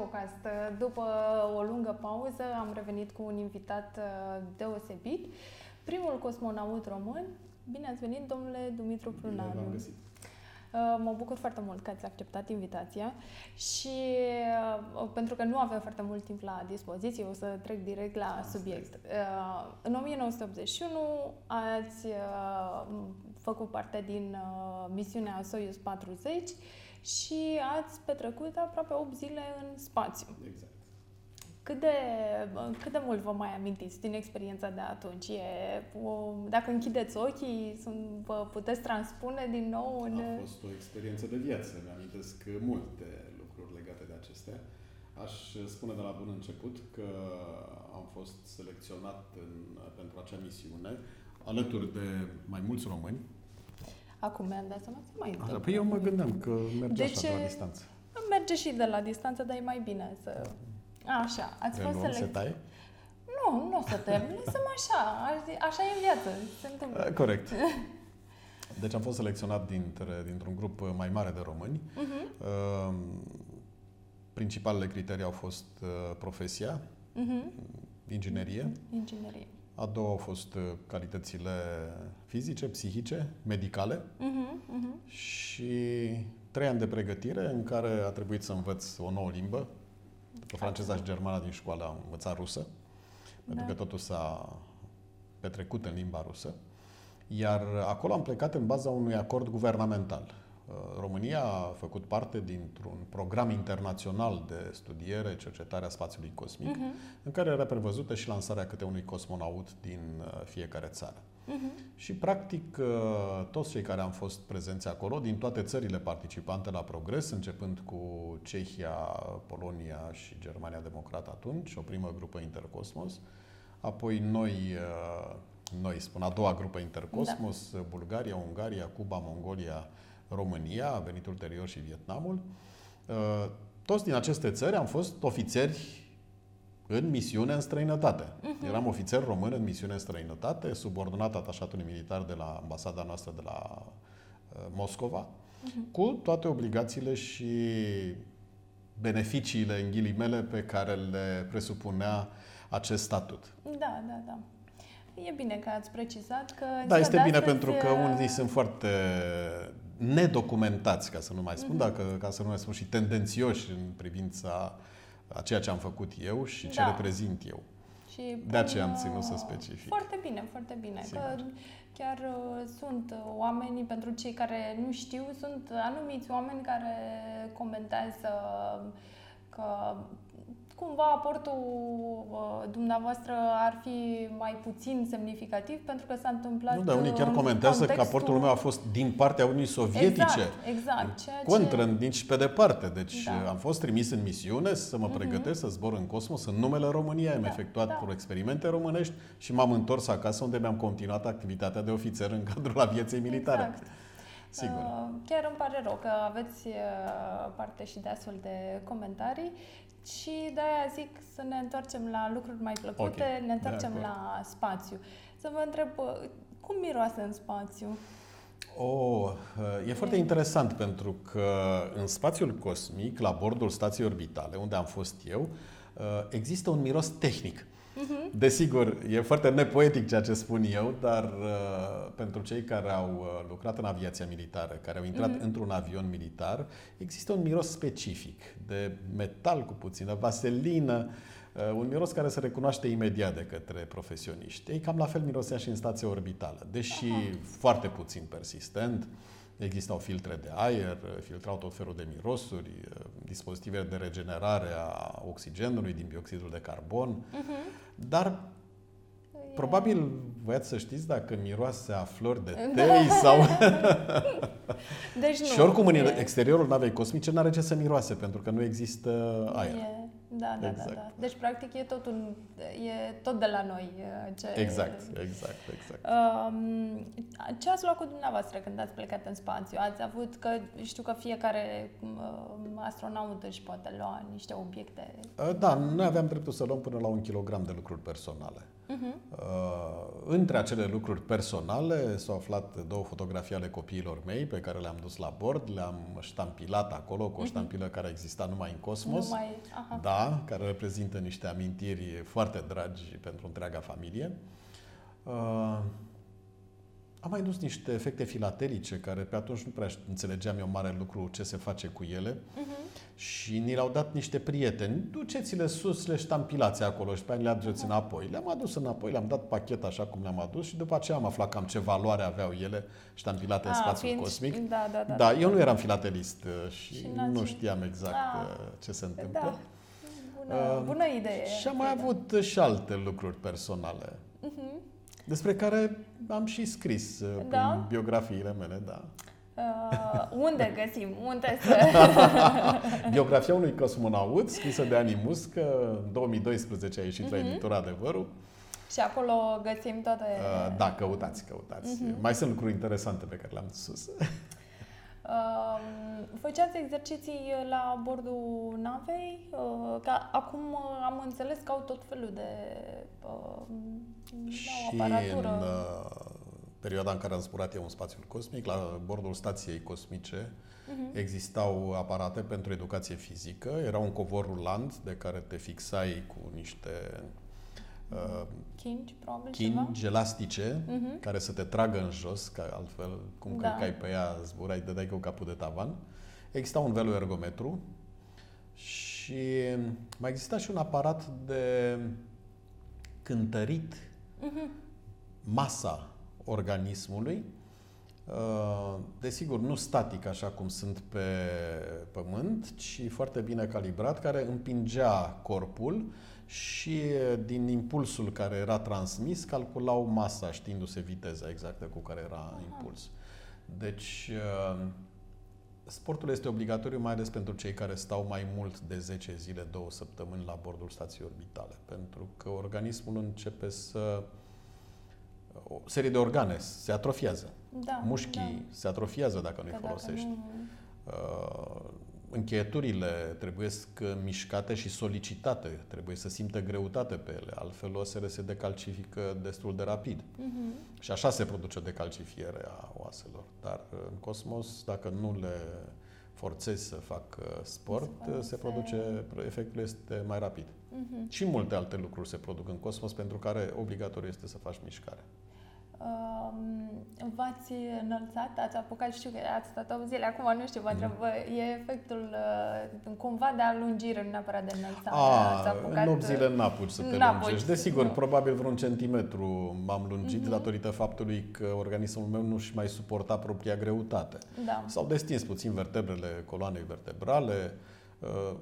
la un nou Geocast. După o lungă pauză am revenit cu un invitat uh, deosebit. Primul cosmonaut român. Bine ați venit, domnule Dumitru Prunanu. Bine v-am găsit. Uh, Mă bucur foarte mult că ați acceptat invitația și uh, pentru că nu avem foarte mult timp la dispoziție, o să trec direct la Asta subiect. Uh, În 1981 ați uh, făcut parte din uh, misiunea Soyuz 40 și ați petrecut aproape 8 zile în spațiu. Exact. Cât de, cât de mult vă mai amintiți din experiența de atunci? E, o, dacă închideți ochii, sunt, vă puteți transpune din nou în... A fost o experiență de viață. Mi-amintesc multe lucruri legate de acestea. Aș spune de la bun început că am fost selecționat în, pentru acea misiune alături de mai mulți români. Acum mi-am dat seama să mai Așa, întâmplă. păi eu mă gândeam că merge De așa ce? de la distanță. Merge și de la distanță, dar e mai bine să... Așa, ați Te fost luăm, se select... taie? Nu, nu o să te... Lăsăm așa, aș- așa e în viață, se întâmplă. Uh, Corect. Deci am fost selecționat dintre, dintr-un grup mai mare de români. Uh-huh, Uh, Principalele criterii au fost uh, profesia, uh-huh. inginerie, Inginerie. A doua au fost uh, calitățile fizice, psihice, medicale Uh-huh, uh-huh. și trei ani de pregătire în care a trebuit să învăț o nouă limbă. După franceza și germana din școală am învățat rusă, pentru Da. că totul s-a petrecut în limba rusă. Iar acolo am plecat în baza unui acord guvernamental. Uh, România a făcut parte dintr-un program internațional de studiere, cercetare a spațiului cosmic, Uh-huh, în care era prevăzută și lansarea câte unui cosmonaut din uh, fiecare țară. uh-huh. Și, practic, uh, toți cei care am fost prezenți acolo, din toate țările participante la progres, începând cu Cehia, Polonia și Germania Democrată atunci, o primă grupă Intercosmos, apoi noi, uh, noi spun, a doua grupă Intercosmos, Bulgaria, Ungaria, Cuba, Mongolia, România, a venit ulterior și Vietnamul. Uh, Toți din aceste țări am fost ofițeri în misiune în străinătate. Mhm. Eram ofițer român în misiune în străinătate, subordonat atașatului militar de la ambasada noastră de la uh, Moscova, Mhm. cu toate obligațiile și beneficiile, în ghilimele, pe care le presupunea acest statut. Da, da, da. E bine că ați precizat că... în Da, ziua este de bine astăzi, pentru că uh, unii sunt foarte nedocumentați, ca să nu mai spun, Mhm. dacă, ca să nu mai spun și tendențioși în privința a ceea ce am făcut eu și ce Da. reprezint eu. Și De aceea am pun, ținut să uh, specific. Foarte bine, foarte bine. Sigur. Că chiar uh, sunt uh, oamenii, pentru cei care nu știu, sunt anumiți oameni care comentează că cumva aportul uh, dumneavoastră ar fi mai puțin semnificativ pentru că s-a întâmplat Nu, dar unii chiar în comentează că contextul- aportul meu a fost din partea Uniunii Sovietice. Exact, exact. Ceea Contră, ce... nici pe departe. Deci Da. am fost trimis în misiune să mă Mhm. pregătesc să zbor în cosmos în numele României. Am Da, efectuat da. experimente românești și m-am întors acasă unde mi-am continuat activitatea de ofițer în cadrul aviației militare. Exact. Sigur. Uh, Chiar îmi pare rău că aveți uh, parte și de astfel de comentarii și de-aia zic să ne întoarcem la lucruri mai plăcute, Ok, ne întoarcem de acord. la spațiu. Să vă întreb, uh, cum miroase în spațiu? Oh, e foarte interesant pentru că în spațiul cosmic, la bordul stației orbitale, unde am fost eu, există un miros tehnic. Mhm. Desigur, e foarte nepoetic ceea ce spun eu, dar uh, pentru cei care au uh, lucrat în aviația militară, care au intrat Mhm. într-un avion militar, există un miros specific de metal cu puțină vaselină, uh, un miros care se recunoaște imediat de către profesioniști. Ei cam la fel mirosea și în stația orbitală, deși foarte puțin persistent. Existau filtre de aer, filtrau tot felul de mirosuri, uh, dispozitive de regenerare a oxigenului din bioxidul de carbon, Mhm. dar E- probabil voiați să știți dacă miroase a flori de Da. tei sau... Deci nu. și oricum în e- exteriorul navei cosmice n-are ce să miroase, pentru că nu există aer. E, da, da, Exact. da, da. Deci, practic, e tot, un, e tot de la noi. uh, Ce, Exact, exact, exact. Um, ce ați luat cu dumneavoastră când ați plecat în spațiu? Ați avut, că știu că fiecare um, astronaut își poate lua niște obiecte. Uh, Da, noi aveam dreptul să luăm până la un kilogram de lucruri personale. Uh-huh. Între acele lucruri personale s-au aflat două fotografii ale copiilor mei pe care le-am dus la bord, le-am ștampilat acolo cu o ștampilă uh-huh. care exista numai în cosmos. Numai, aha. Da, care reprezintă niște amintiri foarte dragi pentru întreaga familie. Uh, am mai dus niște efecte filatelice care pe atunci nu prea înțelegeam eu mare lucru ce se face cu ele uh-huh. și ni le-au dat niște prieteni. Duceți-le sus, le ștampilați acolo și pe aia le aduceți uh-huh. înapoi. Le-am adus înapoi, le-am dat pachet așa cum le-am adus și după aceea am aflat cam ce valoare aveau ele ștampilate în Ah, spațiul fiind- cosmic. Da, da, da. Da, eu nu eram filatelist uh, și, Și n-ați- nu știam exact Ah. uh, ce se întâmplă. Da. Bună, Uh, bună idee. Și am mai avut uh, și alte lucruri personale despre care am și scris uh, Da? prin biografiile mele, da. Uh, unde găsim? Unde să... Biografia unui cosmonaut, scrisă de Ani Muscă, în 2012 a ieșit Mhm. la editura Adevărul. și acolo găsim toate... Uh, Da, căutați, căutați. Mhm. Mai sunt lucruri interesante pe care le-am sus. Uh, făceați exerciții la bordul navei? Uh, că acum uh, am înțeles că au tot felul de uh, Și au aparatură. în uh, perioada în care am zburat eu în spațiul cosmic, la bordul stației cosmice, Mhm. existau aparate pentru educație fizică. Era un covor rulant de care te fixai cu niște uh, Kingi, probabil ceva? chingi elastice Mhm. care să te tragă în jos, că altfel, cum Da. călcai pe ea, zburai, dădeai cu capul de tavan. Exista un veloergometru și mai exista și un aparat de cântărit Mhm. masa organismului, uh, desigur, nu static așa cum sunt pe pământ, ci foarte bine calibrat, care împingea corpul și din impulsul care era transmis calculau masa știindu-se viteza exactă cu care era impuls. Deci, uh, sportul este obligatoriu mai ales pentru cei care stau mai mult de 10 zile, două săptămâni la bordul stației orbitale, pentru că organismul începe să o serie de organe se atrofiază. Da, Mușchii se atrofiază dacă da. nu-i Că dacă folosești. nu- Uh, încheieturile trebuie mișcate și solicitate, trebuie să simtă greutate pe ele, altfel osele se decalcifică destul de rapid. Mhm. Și așa se produce o decalcifiere a oaselor. Dar uh, în cosmos, dacă nu le forțezi să facă sport, Se- uh, se produce, efectul este mai rapid. Mhm. Și multe alte lucruri se produc în cosmos pentru care obligatoriu este să faci mișcare. Um, v-ați înălțat, ați apucat, știu că ați stat 8 zile, acum nu știu, vă întreb, vă- e efectul uh, cumva de alungire, nu neapărat de înălțare. ați A, apucat, în 8 zile n-apuci să te n-apuci, lungești. Desigur, nu. probabil vreun centimetru m-am lungit Mhm. datorită faptului că organismul meu nu-și mai suporta propria greutate. Da. S-au destins puțin vertebrele coloanei vertebrale, uh,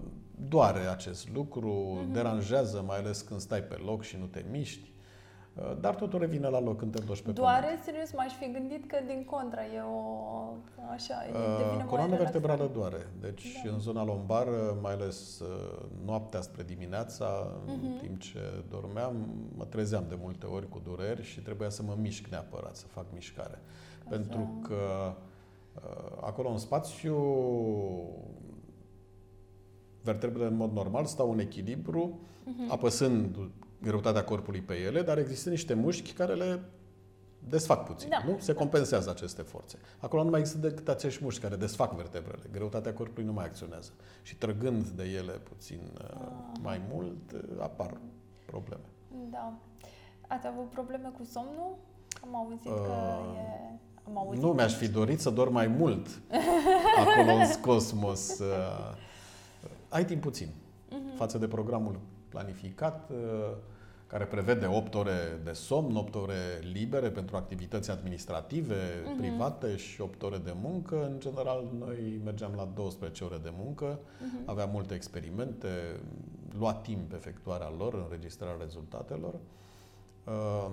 doare acest lucru, Mhm. deranjează, mai ales când stai pe loc și nu te miști, uh, dar totul revine la loc când te duci pe Doare, serios, m-aș fi gândit că din contră e o, așa, e, pământ. devine Uh, mai Coloana relaxant. vertebrală doare, deci Da. în zona lombară, mai ales uh, noaptea spre dimineața, în Mhm. timp ce dormeam, mă trezeam de multe ori cu dureri și trebuia să mă mișc neapărat, să fac mișcare. Ca Pentru să- că uh, acolo în spațiu vertebrele în mod normal stau în echilibru, Mhm. apăsând greutatea corpului pe ele, dar există niște mușchi care le desfac puțin, Da. nu? Se compensează aceste forțe. Acolo nu mai există decât acești mușchi care desfac vertebrele. Greutatea corpului nu mai acționează. Și trăgând de ele puțin uh, Aha. mai mult, uh, apar probleme. Da. Ați avut probleme cu somnul? Am auzit că Uh, e... Am auzit Nu mi-aș fi dorit să dorm mai mult acolo în cosmos. Uh, Ai timp puțin Mhm. față de programul planificat, uh, care prevede 8 ore de somn, 8 ore libere pentru activități administrative, Mhm. private și 8 ore de muncă. În general, noi mergeam la 12 ore de muncă, Mhm. aveam multe experimente, lua timp efectuarea lor, înregistrarea rezultatelor. Uh,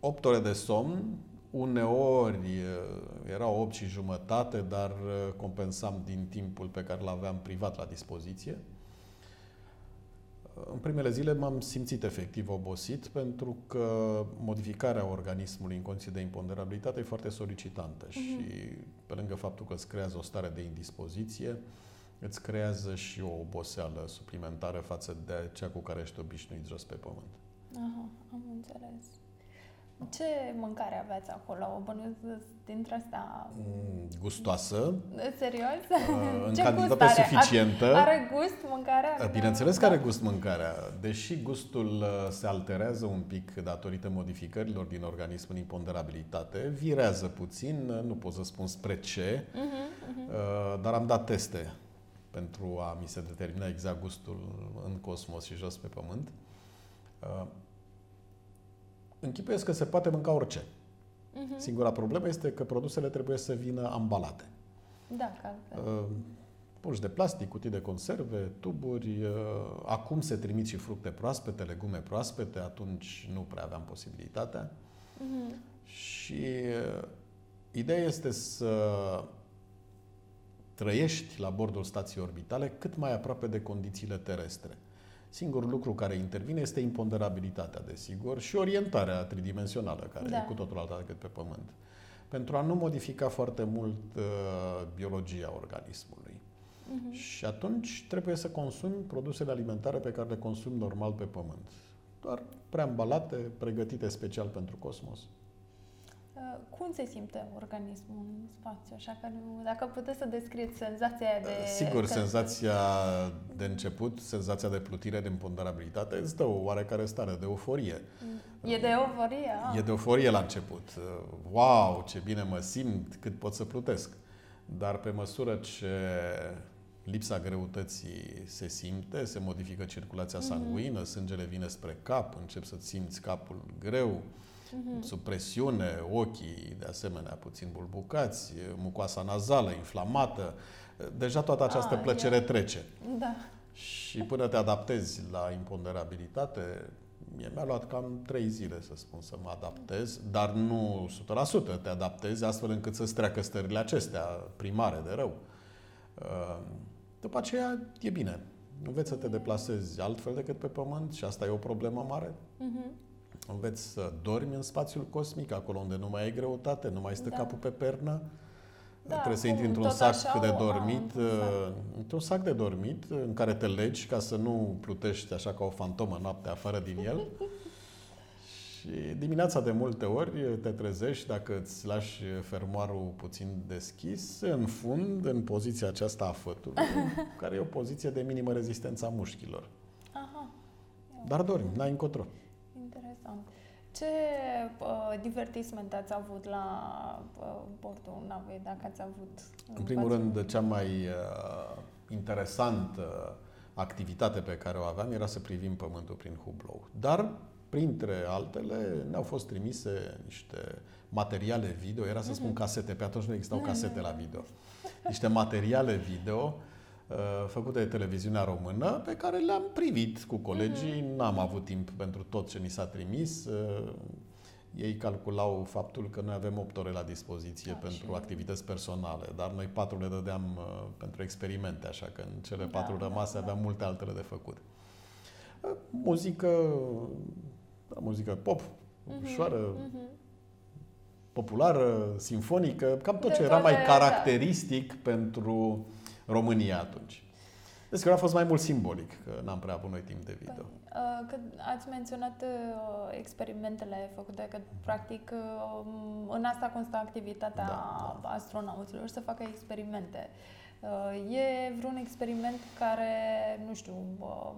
8 ore de somn, uneori uh, erau 8 și jumătate, dar uh, compensam din timpul pe care îl aveam privat la dispoziție. În primele zile m-am simțit efectiv obosit pentru că modificarea organismului în condiții de imponderabilitate e foarte solicitantă și pe lângă faptul că îți creează o stare de indispoziție, îți creează și o oboseală suplimentară față de cea cu care ești obișnuit jos pe pământ. Aha, am înțeles. Ce mâncare aveți acolo? Bănuiesc dintre astea... Mm, gustoasă. Serios? Uh, în Ce cantitate gust are? suficientă. Are, are gust mâncarea? Uh, Bineînțeles că are gust mâncarea, deși gustul uh, se alterează un pic datorită modificărilor din organism în imponderabilitate, virează puțin, uh, nu pot să spun spre ce, Uh-huh, uh-huh. dar am dat teste pentru a mi se determina exact gustul în cosmos și jos pe pământ. Închipuiesc că se poate mânca orice. Uh-huh. Singura problemă este că produsele trebuie să vină ambalate. Da, că altfel. Uh, Puși de plastic, cutii de conserve, tuburi. uh, Acum se trimit și fructe proaspete, legume proaspete, atunci nu prea aveam posibilitatea. Mhm. Și uh, ideea este să trăiești la bordul stației orbitale cât mai aproape de condițiile terestre. Singurul lucru care intervine este imponderabilitatea, desigur, și orientarea tridimensională, care Da. e cu totul alta decât pe Pământ. Pentru a nu modifica foarte mult uh, biologia organismului. Mhm. Și atunci trebuie să consumi produsele alimentare pe care le consumi normal pe Pământ. Doar preambalate, pregătite special pentru cosmos. Uh, Cum se simte organismul în spațiu? Așa că nu, dacă puteți să descrieți senzația aia de... Sigur, că- senzația de început, senzația de plutire, de imponderabilitate, îți dă o oarecare stare de euforie. E de euforie? Ah. E de euforie la început. Wow, ce bine mă simt, cât pot să plutesc. Dar pe măsură ce lipsa greutății se simte, se modifică circulația Mhm. sanguină, sângele vine spre cap, începi să simți capul greu, Mhm. sub presiune, ochii de asemenea puțin bulbucați, mucoasa nazală inflamată. Deja toată această Ah, plăcere ia. trece. Da. Și până te adaptezi la imponderabilitate, mie mi-a luat cam 3 zile, să spun, să mă adaptez, dar nu 100%. Te adaptezi astfel încât să-ți treacă stările acestea primare de rău. Uh, După aceea e bine. Înveți să te deplasezi altfel decât pe Pământ și asta e o problemă mare. Mhm. Înveți să dormi în spațiul cosmic, acolo unde nu mai ai greutate, nu mai stă Da. capul pe pernă. Da, Trebuie să cum, intri într-un tot sac așa de o- a, dormit, într-un sac. uh, într-un sac de dormit în care te legi ca să nu plutești așa ca o fantomă noaptea afară din el. Și dimineața de multe ori te trezești dacă îți lași fermoarul puțin deschis, în fund, în poziția aceasta a fătului, care e o poziție de minimă rezistență a mușchilor. Aha, Dar dormi, n-ai încotro. Interesant. Ce uh, divertisment ați avut la uh, bordul navei, dacă ați avut? În primul v-ați- rând, cea mai uh, interesantă activitate pe care o aveam era să privim Pământul prin hublou. Dar, printre altele, ne-au fost trimise niște materiale video, era să spun casete, pe atunci nu existau Mhm. casete la video. Niște materiale video uh, făcute de televiziunea română pe care le-am privit cu colegii. Mhm. N-am avut timp pentru tot ce ni s-a trimis. Uh, Ei calculau faptul că noi avem 8 ore la dispoziție Da, pentru și- activități personale, dar noi patru le dădeam uh, pentru experimente, așa că în cele Da, patru da, rămase da. aveam multe altele de făcut. Uh, Muzică, da, muzică pop, Mhm, ușoară, mhm. populară, sinfonică, cam tot De ce era toate, mai da. caracteristic pentru România atunci. Deci era a fost mai mult simbolic, că n-am prea avut noi timp de video. Uh, Că ați menționat uh, experimentele făcute, că practic uh, în asta constă activitatea Da, astronauților, să facă experimente. Uh, E vreun experiment care, nu știu, uh,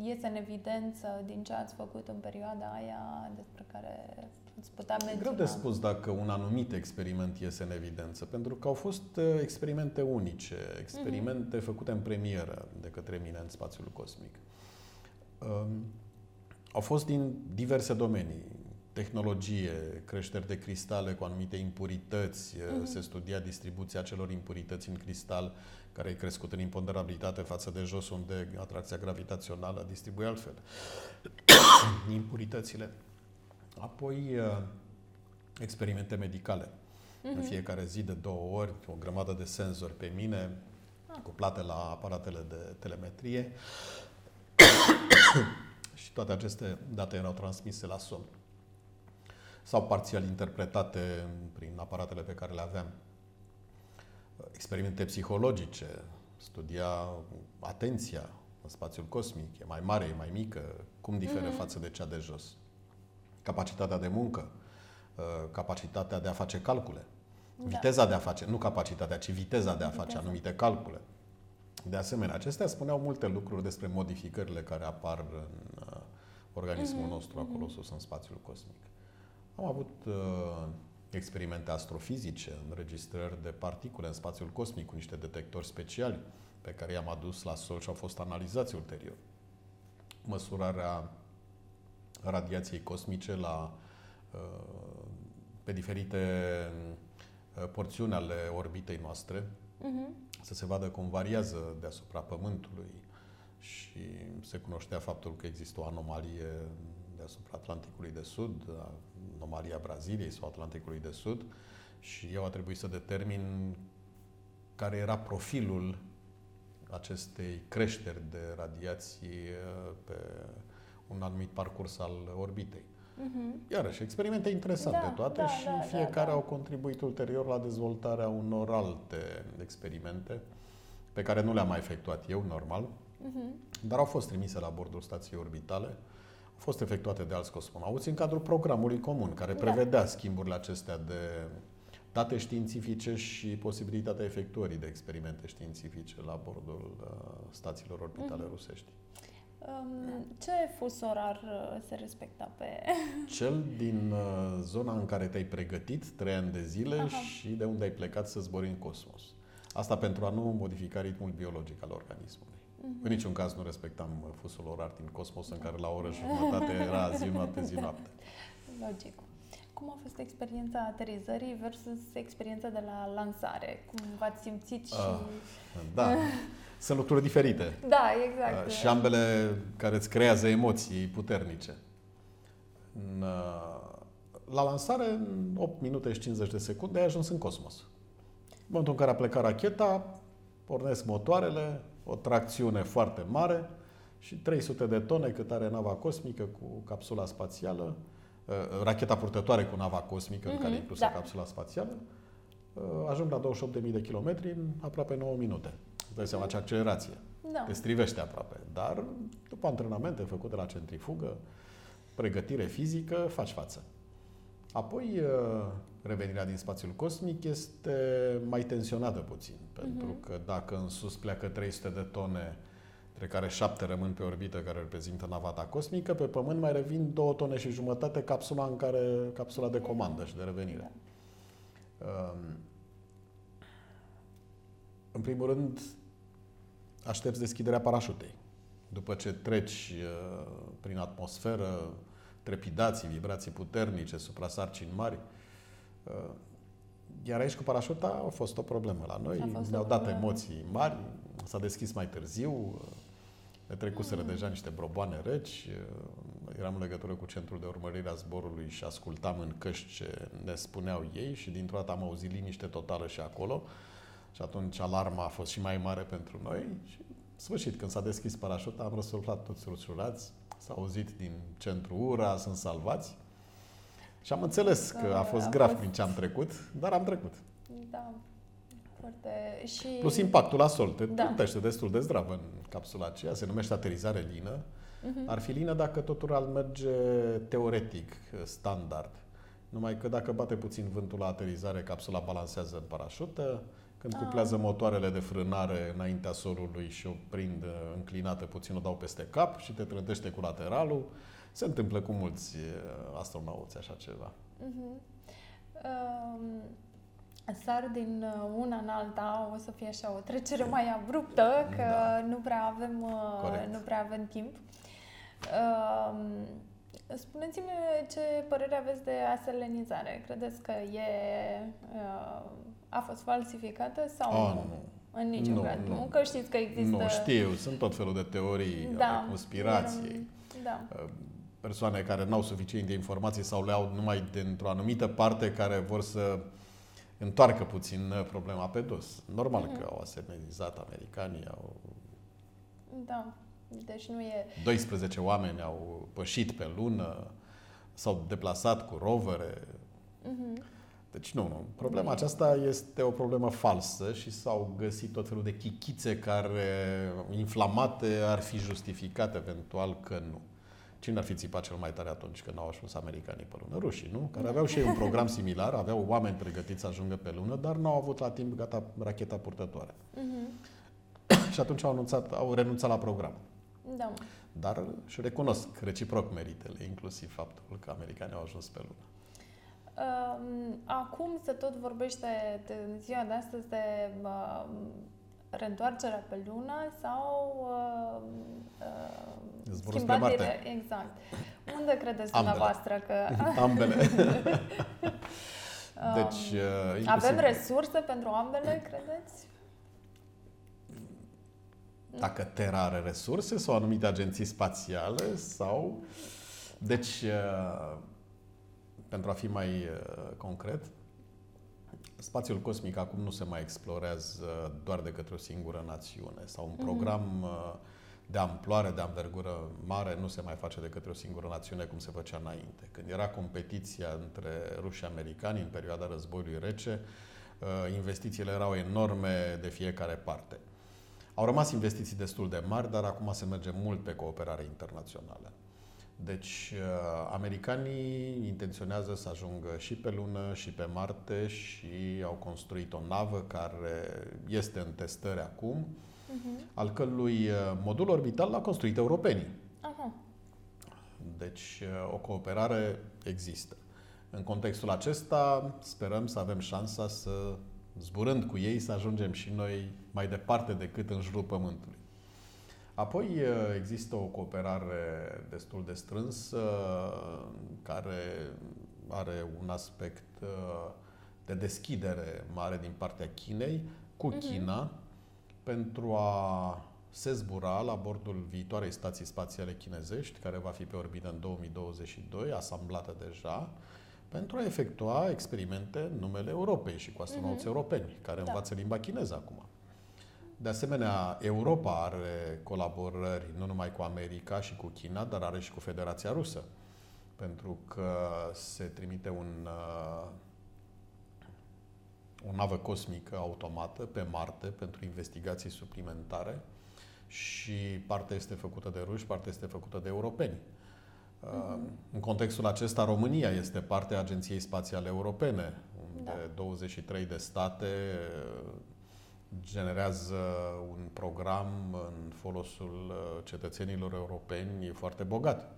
iese în evidență din ce ați făcut în perioada aia despre care ați putea menționa? Greu de spus dacă un anumit experiment iese în evidență, pentru că au fost uh, experimente unice, experimente făcute în premieră de către mine în spațiul cosmic. Um, au fost din diverse domenii. Tehnologie, creșteri de cristale cu anumite impurități, uh, Mhm. se studia distribuția celor impurități în cristal, care e crescut în imponderabilitate față de jos, unde atracția gravitațională distribuie altfel impuritățile. Apoi, uh, experimente medicale. În Mhm. fiecare zi de două ori, o grămadă de senzori pe mine, Ah. cuplate la aparatele de telemetrie. și toate aceste date erau transmise la somn. Sau parțial interpretate prin aparatele pe care le aveam. Experimente psihologice, studia atenția, în spațiul cosmic, e mai mare, e mai mică, cum diferă mm-hmm. față de cea de jos. Capacitatea de muncă, uh, capacitatea de a face calcule, da. viteza de a face, nu capacitatea, ci viteza de a face viteza. anumite calcule. De asemenea, acestea spuneau multe lucruri despre modificările care apar în uh, organismul mm-hmm. nostru acolo mm-hmm. sus în spațiul cosmic. Am avut uh, experimente astrofizice, înregistrări de particule în spațiul cosmic cu niște detectori speciali pe care i-am adus la sol și au fost analizați ulterior. Măsurarea radiației cosmice la, uh, pe diferite uh, porțiuni ale orbitei noastre, uh-huh. să se vadă cum variază deasupra Pământului și se cunoștea faptul că există o anomalie deasupra Atlanticului de Sud, anomalia Braziliei sau Atlanticului de Sud și eu a trebuit să determin care era profilul acestei creșteri de radiații uh, pe un anumit parcurs al orbitei. Uh-huh. Iarăși, experimente interesante da, toate da, și da, fiecare da, da. au contribuit ulterior la dezvoltarea unor alte experimente pe care nu le-am mai efectuat eu, normal, uh-huh. dar au fost trimise la bordul stației orbitale, au fost efectuate de alți cosmonauți în cadrul programului comun, care da. prevedea da. schimburile acestea de date științifice și posibilitatea efectuării de experimente științifice la bordul uh, stațiilor orbitale uh-huh. rusești. Um, ce fus orar uh, se respecta pe... Cel din uh, zona în care te-ai pregătit trei ani de zile Aha. și de unde ai plecat să zbori în cosmos. Asta pentru a nu modifica ritmul biologic al organismului. Uh-huh. În niciun caz nu respectam uh, fusul orar din cosmos în care la o oră jumătate era zi noapte, zi noapte. Logic. Cum a fost experiența aterizării versus experiența de la lansare? Cum v-ați simțit și... Uh, da. sunt lucruri diferite. Da, exact. Uh, și ambele care îți creează emoții puternice. În, uh, la lansare, în 8 minute și 50 de secunde, ai ajuns în cosmos. În momentul în care a plecat racheta, pornesc motoarele, o tracțiune foarte mare și 300 de tone cât are nava cosmică cu capsula spațială, uh, racheta purtătoare cu nava cosmică, mm-hmm, în care e inclusă da. capsula spațială, ajung la 28.000 de kilometri în aproape 9 minute. Îți dai seama ce accelerație. Da. Te strivește aproape. Dar după antrenamente făcute la centrifugă, pregătire fizică, faci față. Apoi, uh, revenirea din spațiul cosmic este mai tensionată puțin, pentru uh-huh. că dacă în sus pleacă 300 de tone, între care 7 rămân pe orbită, care reprezintă navata cosmică, pe Pământ mai revin 2 tone și jumătate capsula în care capsula de comandă și de revenire. Da. Um, în primul rând, aștepți deschiderea parașutei. După ce treci uh, prin atmosferă, trepidații, vibrații puternice, suprasarcini mari, uh, iar aici cu parașuta a fost o problemă la noi. Ne-au dat emoții mari, s-a deschis mai târziu, ne trecuseră mm. deja niște broboane reci, uh, eram în legătură cu centrul de urmărire a zborului și ascultam în căști ce ne spuneau ei și dintr-o dată am auzit liniște totală și acolo. Și atunci alarma a fost și mai mare pentru noi și sfârșit, când s-a deschis parașuta, am răsuflat toți rușurați, s-a auzit din centru ura, sunt salvați. Și am înțeles că a fost a grav fost... prin ce am trecut, dar am trecut. Da, foarte... Și... Plus impactul la sol, te da. destul de zdravă în capsula aceea, se numește aterizare lină. Uh-huh. Ar fi lină dacă totul ar merge teoretic, standard. Numai că dacă bate puțin vântul la aterizare, capsula balansează în parașută, când cuplează motoarele de frânare înaintea solului și o prind uh, înclinată puțin, o dau peste cap și te trântește cu lateralul. Se întâmplă cu mulți uh, astronauți așa ceva. Uh-huh. Um, sar din uh, una în alta, o să fie așa o trecere mai abruptă, că da. nu, prea avem, nu prea avem timp. Uh, Spuneți-mi ce părere aveți de aselenizare. Credeți că e, uh, a fost falsificată sau oh, nu? În niciun nu, caz. Nu. Că știți că există... Nu, știu. Sunt tot felul de teorii da, ale conspirației. Da. Uh, persoane care nu au suficient de informații sau le au numai dintr-o anumită parte care vor să întoarcă puțin uh, problema pe dos. Normal mm-hmm. că au asemenizat americanii, au... Da. Deci nu e... 12 oameni au pășit pe lună, s-au deplasat cu rovere. Uh-huh. Deci nu, nu. Problema aceasta este o problemă falsă și s-au găsit tot felul de chichițe care, inflamate, ar fi justificat eventual că nu. Cine ar fi țipat cel mai tare atunci când au ajuns americanii pe lună? Rușii, nu? Care aveau și ei un program similar, aveau oameni pregătiți să ajungă pe lună, dar nu au avut la timp gata racheta purtătoare. Uh-huh. și atunci au, anunțat, au renunțat la program. Da. Dar și recunosc reciproc meritele, inclusiv faptul că americanii au ajuns pe lună. Acum se tot vorbește de ziua de astăzi de uh, reîntoarcerea pe lună sau uh, schimbat Marte. Exact. Unde credeți Ambele. dumneavoastră că... Ambele. deci, uh, Avem resurse pentru ambele, credeți? Dacă Terra are resurse sau anumite agenții spațiale sau... Deci, uh, pentru a fi mai uh, concret, spațiul cosmic acum nu se mai explorează doar de către o singură națiune sau un mhm. program mm-hmm. de amploare, de anvergură mare nu se mai face de către o singură națiune cum se făcea înainte. Când era competiția între ruși și americani în perioada războiului rece, uh, investițiile erau enorme de fiecare parte. Au rămas investiții destul de mari, dar acum se merge mult pe cooperare internațională. Deci, uh, americanii intenționează să ajungă și pe lună și pe Marte și au construit o navă care este în testări acum, uh-huh. al cărui uh, modul orbital l-a construit europenii. Uh-huh. Deci, uh, o cooperare există. În contextul acesta, sperăm să avem șansa să, zburând cu ei, să ajungem și noi mai departe decât în jurul Pământului. Apoi există o cooperare destul de strânsă care are un aspect de deschidere mare din partea Chinei cu mhm. China uh-huh. pentru a se zbura la bordul viitoarei stații spațiale chinezești, care va fi pe orbită în 2022, asamblată deja, pentru a efectua experimente în numele Europei și cu astronauți uh-huh. europeni, care da. învață limba chineză acum. De asemenea, Europa are colaborări nu numai cu America și cu China, dar are și cu Federația Rusă. Pentru că se trimite un, uh, o navă cosmică automată pe Marte pentru investigații suplimentare și partea este făcută de ruși, partea este făcută de europeni. Mm-hmm. În contextul acesta, România este parte a Agenției Spațiale Europene, unde da. 23 de state generează un program în folosul uh, cetățenilor europeni foarte bogat.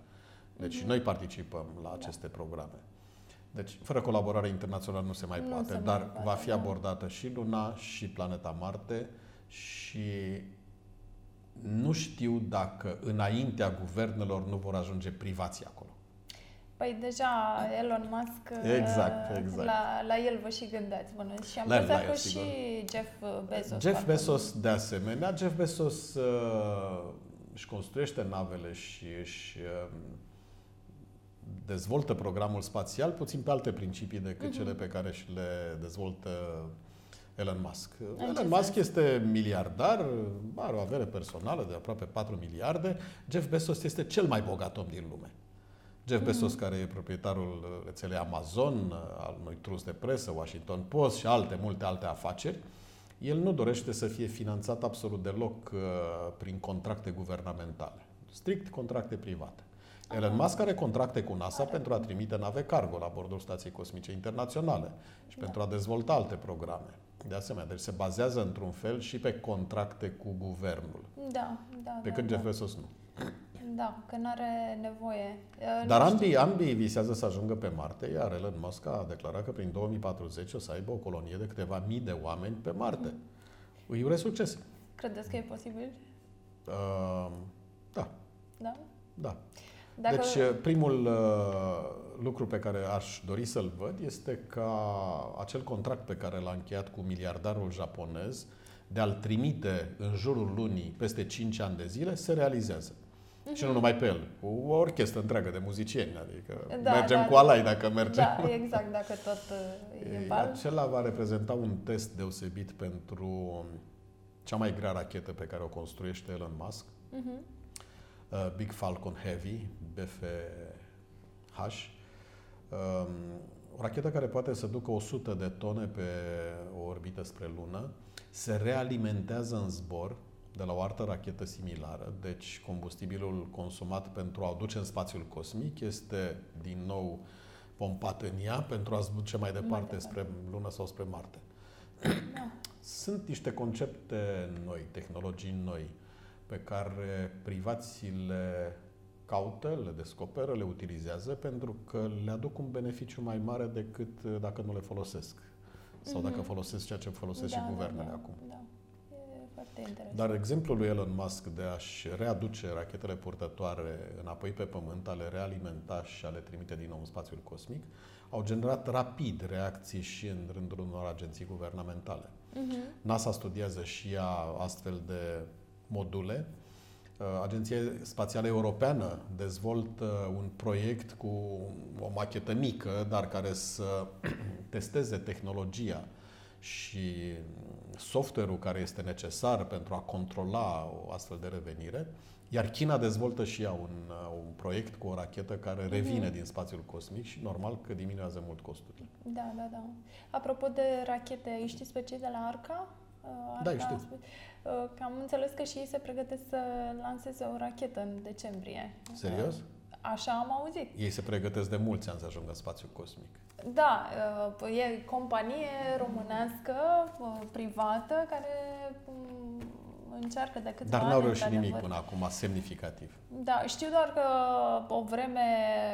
Deci mm-hmm. noi participăm la da. aceste programe. Deci, fără colaborare internațională nu se mai nu poate, se dar mai va fi da. abordată și Luna și planeta Marte și nu știu dacă înaintea guvernelor nu vor ajunge privații acolo. Păi deja Elon Musk, exact, exact. La, la el vă și gândeați, bănuiesc. Și am la, la că sigur. și Jeff Bezos. Jeff Bezos, de asemenea, Jeff Bezos uh, își construiește navele și își uh, dezvoltă programul spațial puțin pe alte principii decât uh-huh. cele pe care și le dezvoltă Elon Musk. În Elon Musk sens? este miliardar, are o avere personală de aproape 4 miliarde. Jeff Bezos este cel mai bogat om din lume. Jeff Bezos, mm. care e proprietarul rețelei Amazon, al unui trus de presă, Washington Post și alte, multe alte afaceri, el nu dorește să fie finanțat absolut deloc uh, prin contracte guvernamentale. Strict contracte private. Aha. Elon Musk are contracte cu NASA are. pentru a trimite nave cargo la bordul Stației Cosmice Internaționale și da. pentru a dezvolta alte programe. De asemenea, deci se bazează într-un fel și pe contracte cu guvernul. Da, da. Pe da, când da. Jeff Bezos nu. Da, că nu are nevoie. Dar ambii, ambii visează să ajungă pe Marte, iar Elon Musk a declarat că prin 2040 o să aibă o colonie de câteva mii de oameni pe Marte. Mm. Îi urez succes. Credeți că e posibil? Uh, da. Da? Da. Dacă... Deci, uh, primul uh, lucru pe care aș dori să-l văd este ca acel contract pe care l-a încheiat cu miliardarul japonez de a-l trimite în jurul lunii peste 5 ani de zile se realizează. Uh-huh. Și nu numai pe el, cu o orchestră întreagă de muzicieni, adică da, mergem da, cu alai dacă mergem. Da, exact, dacă tot uh, e bal. Acela va reprezenta un test deosebit pentru cea mai grea rachetă pe care o construiește Elon Musk, uh-huh. uh, Big Falcon Heavy, BFH, um, o rachetă care poate să ducă 100 de tone pe o orbită spre lună se realimentează în zbor de la o altă rachetă similară, deci combustibilul consumat pentru a o duce în spațiul cosmic este din nou pompat în ea pentru a se duce mai departe mai spre Lună sau spre Marte. Da. Sunt niște concepte noi, tehnologii noi, pe care privații le caută, le descoperă, le utilizează pentru că le aduc un beneficiu mai mare decât dacă nu le folosesc. Sau mm-hmm. dacă mhm. folosesc ceea ce folosesc da, și guvernele da, acum. Da. E foarte interesant. Dar exemplul lui Elon Musk de a-și readuce rachetele purtătoare înapoi pe Pământ, a le realimenta și a le trimite din nou în spațiul cosmic, au generat rapid reacții și în rândul unor agenții guvernamentale. Uh-huh. NASA studiază și ea astfel de module. Uh, Agenția Spațială Europeană dezvoltă un proiect cu o machetă mică, dar care să testeze tehnologia și software-ul care este necesar pentru a controla o astfel de revenire. Iar China dezvoltă și ea un, uh, un proiect cu o rachetă care mhm. revine mm-hmm. din spațiul cosmic și normal că diminuează mult costurile. Da, da, da. Apropo de rachete, știți pe cei de la Arca? Uh, Arca da, știu. Uh, că am înțeles că și ei se pregătesc să lanseze o rachetă în decembrie. Serios? Așa am auzit. Ei se pregătesc de mulți ani să ajungă în spațiul cosmic. Da, e companie românească, privată, care um, încearcă de câteva Dar n-au reușit nimic până acum semnificativ. Da, știu doar că o vreme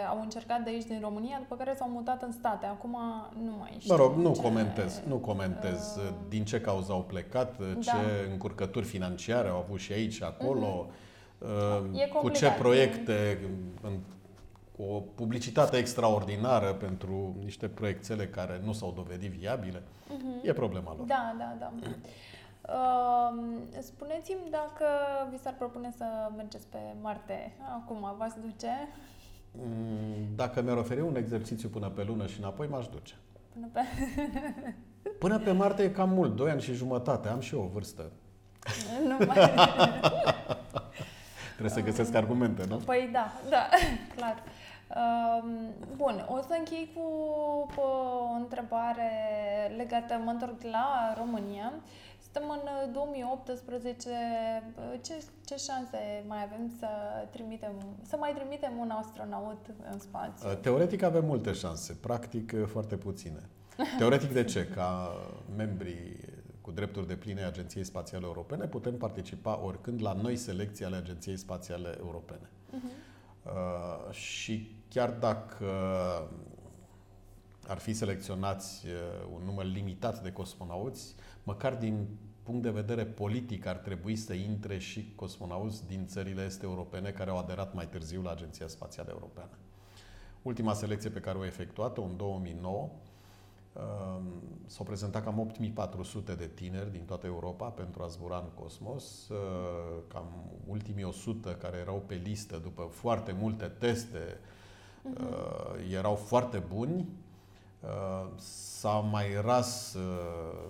au încercat de aici din România, după care s-au mutat în state. Acum nu mai știu. Mă rog, nu ce... comentez, nu comentez uh... din ce cauză au plecat, da. ce încurcături financiare au avut și aici, acolo, uh-huh. Cu ce proiecte, în, cu o publicitate extraordinară pentru niște proiectele care nu s-au dovedit viabile. Uh-huh. E problema lor. Da, da, da. Uh, spuneți-mi dacă vi s-ar propune să mergeți pe Marte. Acum v-ați duce? Mm, dacă mi-ar oferi un exercițiu până pe lună și înapoi, m-aș duce. Până pe... până pe Marte e cam mult, 2 ani și jumătate. Am și eu o vârstă. nu mai... Trebuie să găsesc argumente, nu? Păi da, da, clar. Bun, o să închei cu o întrebare legată, mă întorc la România. Suntem în 2018. Uh, ce, ce șanse mai avem să trimitem, să mai trimitem un astronaut în spațiu? Uh, teoretic avem multe șanse, practic uh, foarte puține. Teoretic de ce? Ca membrii cu drepturi de pline Agenției Spațiale Europene putem participa oricând la noi selecții ale Agenției Spațiale Europene. Uh-huh. Uh, și chiar dacă ar fi selecționați un număr limitat de cosmonauți, măcar din punct de vedere politic ar trebui să intre și cosmonauți din țările este europene care au aderat mai târziu la Agenția Spațială Europeană. Ultima selecție pe care o efectuat-o în 2009 um, s-au prezentat cam 8400 de tineri din toată Europa pentru a zbura în cosmos. Uh, cam ultimii 100 care erau pe listă după foarte multe teste uh-huh. erau foarte buni. Uh, s-a mai ras uh,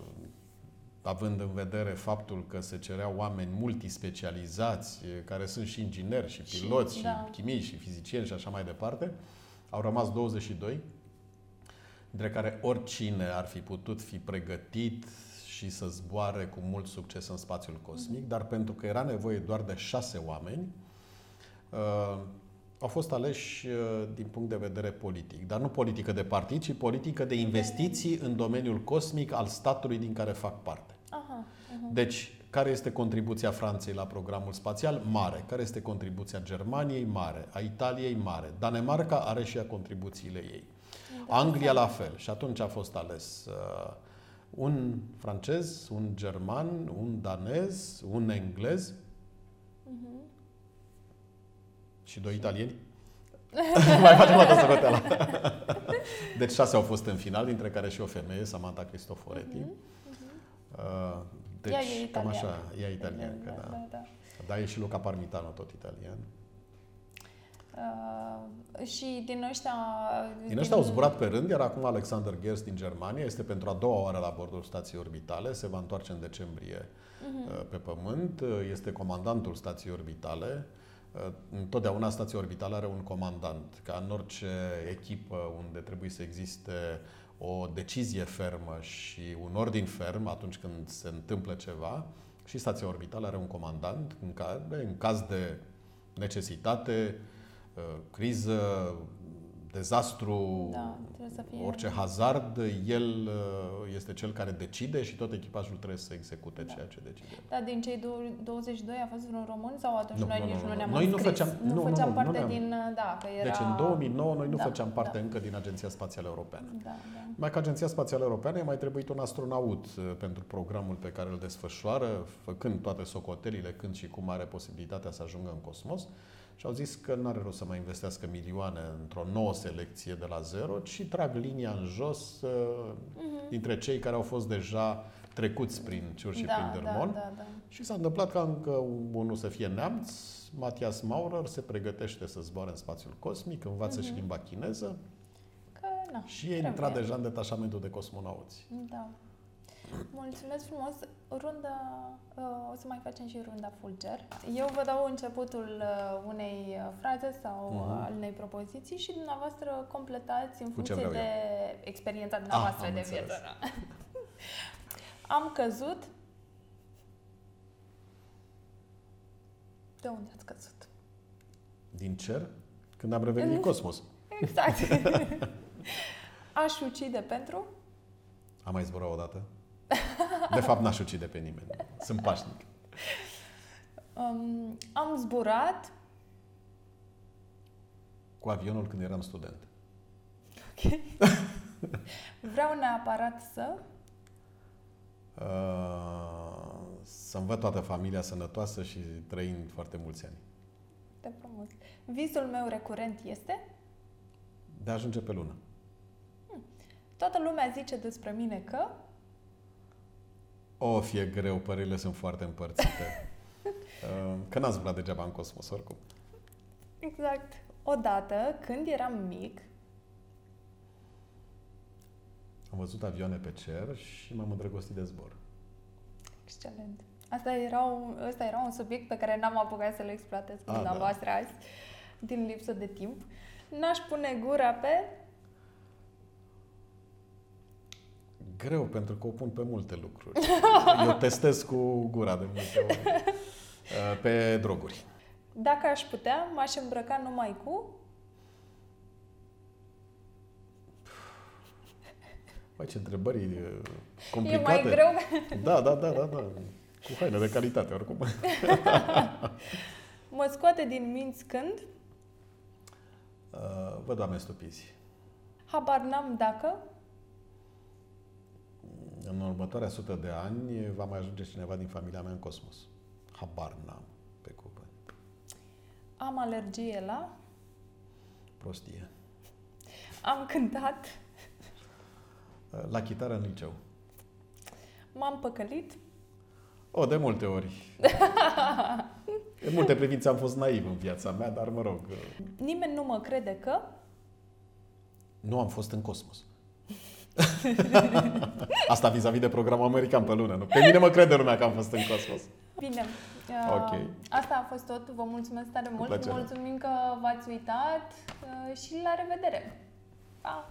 având în vedere faptul că se cereau oameni multispecializați, care sunt și ingineri, și piloți, și, da. și chimii, și fizicieni și așa mai departe, au rămas 22, dintre care oricine ar fi putut fi pregătit și să zboare cu mult succes în spațiul cosmic, dar pentru că era nevoie doar de șase oameni, uh, au fost aleși uh, din punct de vedere politic. Dar nu politică de partid, ci politică de investiții în domeniul cosmic al statului din care fac parte. Aha, aha. Deci, care este contribuția Franței la programul spațial? Mare. Care este contribuția Germaniei? Mare. A Italiei? Mare. Danemarca are și ea contribuțiile ei. Anglia la fel. Și atunci a fost ales uh, un francez, un german, un danez, un englez uh-huh. și doi italieni. Mai facem o dată Deci șase au fost în final, dintre care și o femeie, Samantha Cristoforetti. Uh-huh. Uh, deci, ea e cam așa, ea e italian, da, da. da, da. Da, e și Luca Parmitano, tot italian. Uh, și din ăștia... Din ăștia din... au zburat pe rând, iar acum Alexander Gerst din Germania este pentru a doua oară la bordul stației orbitale, se va întoarce în decembrie uh-huh. pe Pământ, este comandantul stației orbitale, Uh, întotdeauna stația orbitală are un comandant, ca în orice echipă unde trebuie să existe o decizie fermă și un ordin ferm atunci când se întâmplă ceva, și stația orbitală are un comandant în care, în caz de necesitate, uh, criză, dezastru, Da, trebuie să fie... orice hazard, el uh, este cel care decide și tot echipajul trebuie să execute Da. ceea ce decide. Da, din cei dou- 22 a fost vreun român sau atunci Nu, noi nu, nici nu, nu nu. ne-am Noi nu înscris? făceam- nu, nu, nu, făceam nu, parte nu ne-am- din... Da, că era... Deci în 2009 noi nu Da, făceam parte da. încă din Agenția Spațială Europeană. Da, da. Mai că Agenția Spațială Europeană i-a mai trebuit un astronaut uh, pentru programul pe care îl desfășoară, făcând toate socotelile când și cum are posibilitatea să ajungă în cosmos. Și au zis că nu are rost să mai investească milioane într-o nouă selecție de la zero, ci trag linia în jos uh, Mhm. dintre cei care au fost deja trecuți prin Ciur și da, prin da, Dărmon. da, da. Și s-a întâmplat ca încă unul să fie neamț, Matias Maurer se pregătește să zboare în spațiul cosmic, învață și Mhm. limba chineză Că, na, și e intrat trebuie. deja în detașamentul de cosmonauți. Da. Mulțumesc frumos. Runda, uh, o să mai facem și runda Fulger. Eu vă dau începutul uh, unei uh, fraze sau uh, Mhm. al unei propoziții și dumneavoastră completați în Cu ce funcție vreau de experiența dumneavoastră am de înțeles. viață. da. Am căzut. De unde ați căzut? Din cer, când am revenit din cosmos. Exact. Aș ucide pentru? Am mai zburat odată? De fapt, n-aș ucide pe nimeni. Sunt pașnic. Um, am zburat. Cu avionul când eram student. Vreau neapărat să... Uh, să-mi văd toată familia sănătoasă și trăind foarte mulți ani. De frumos. Visul meu recurent este... De a ajunge pe lună. Toată lumea zice despre mine că... O, fie greu, părerile sunt foarte împărțite. Uh, Că n-am zburat degeaba în cosmos, oricum. Exact. Odată, când eram mic, Am văzut avioane pe cer și m-am îndrăgostit de zbor. excelent. Asta era un, ăsta era un subiect pe care n-am apucat să-l exploatez cu A, da. dumneavoastră azi, din lipsă de timp. N-aș pune gura pe... Greu, pentru că o pun pe multe lucruri. Eu testez cu gura de multe ori. Uh, Pe droguri. Dacă aș putea, m-aș îmbrăca numai cu... Băi, ce întrebări uh, E complicate. mai greu. Da, da, da, da, da. Cu haine de calitate, oricum. Mă scoate din minți când... Uh, Văd oameni stupizi. Habar n-am dacă... În următoarea sută de ani va mai ajunge cineva din familia mea în cosmos. Habar n-am, pe cuvânt. Am alergie la... Prostie. Am cântat... Uh, La chitară în liceu. M-am păcălit... O, de multe ori. În multe privințe am fost naiv în viața mea, dar mă rog, uh, Nimeni nu mă crede că... nu am fost în cosmos. Asta vis-a-vis de programul american pe lună. Nu? Pe mine mă crede lumea că am fost în cosmos. Bine. Ok. Uh, Asta a fost tot. Vă mulțumesc tare mult. plăcere. Mulțumim că v-ați uitat uh, și la revedere. Pa!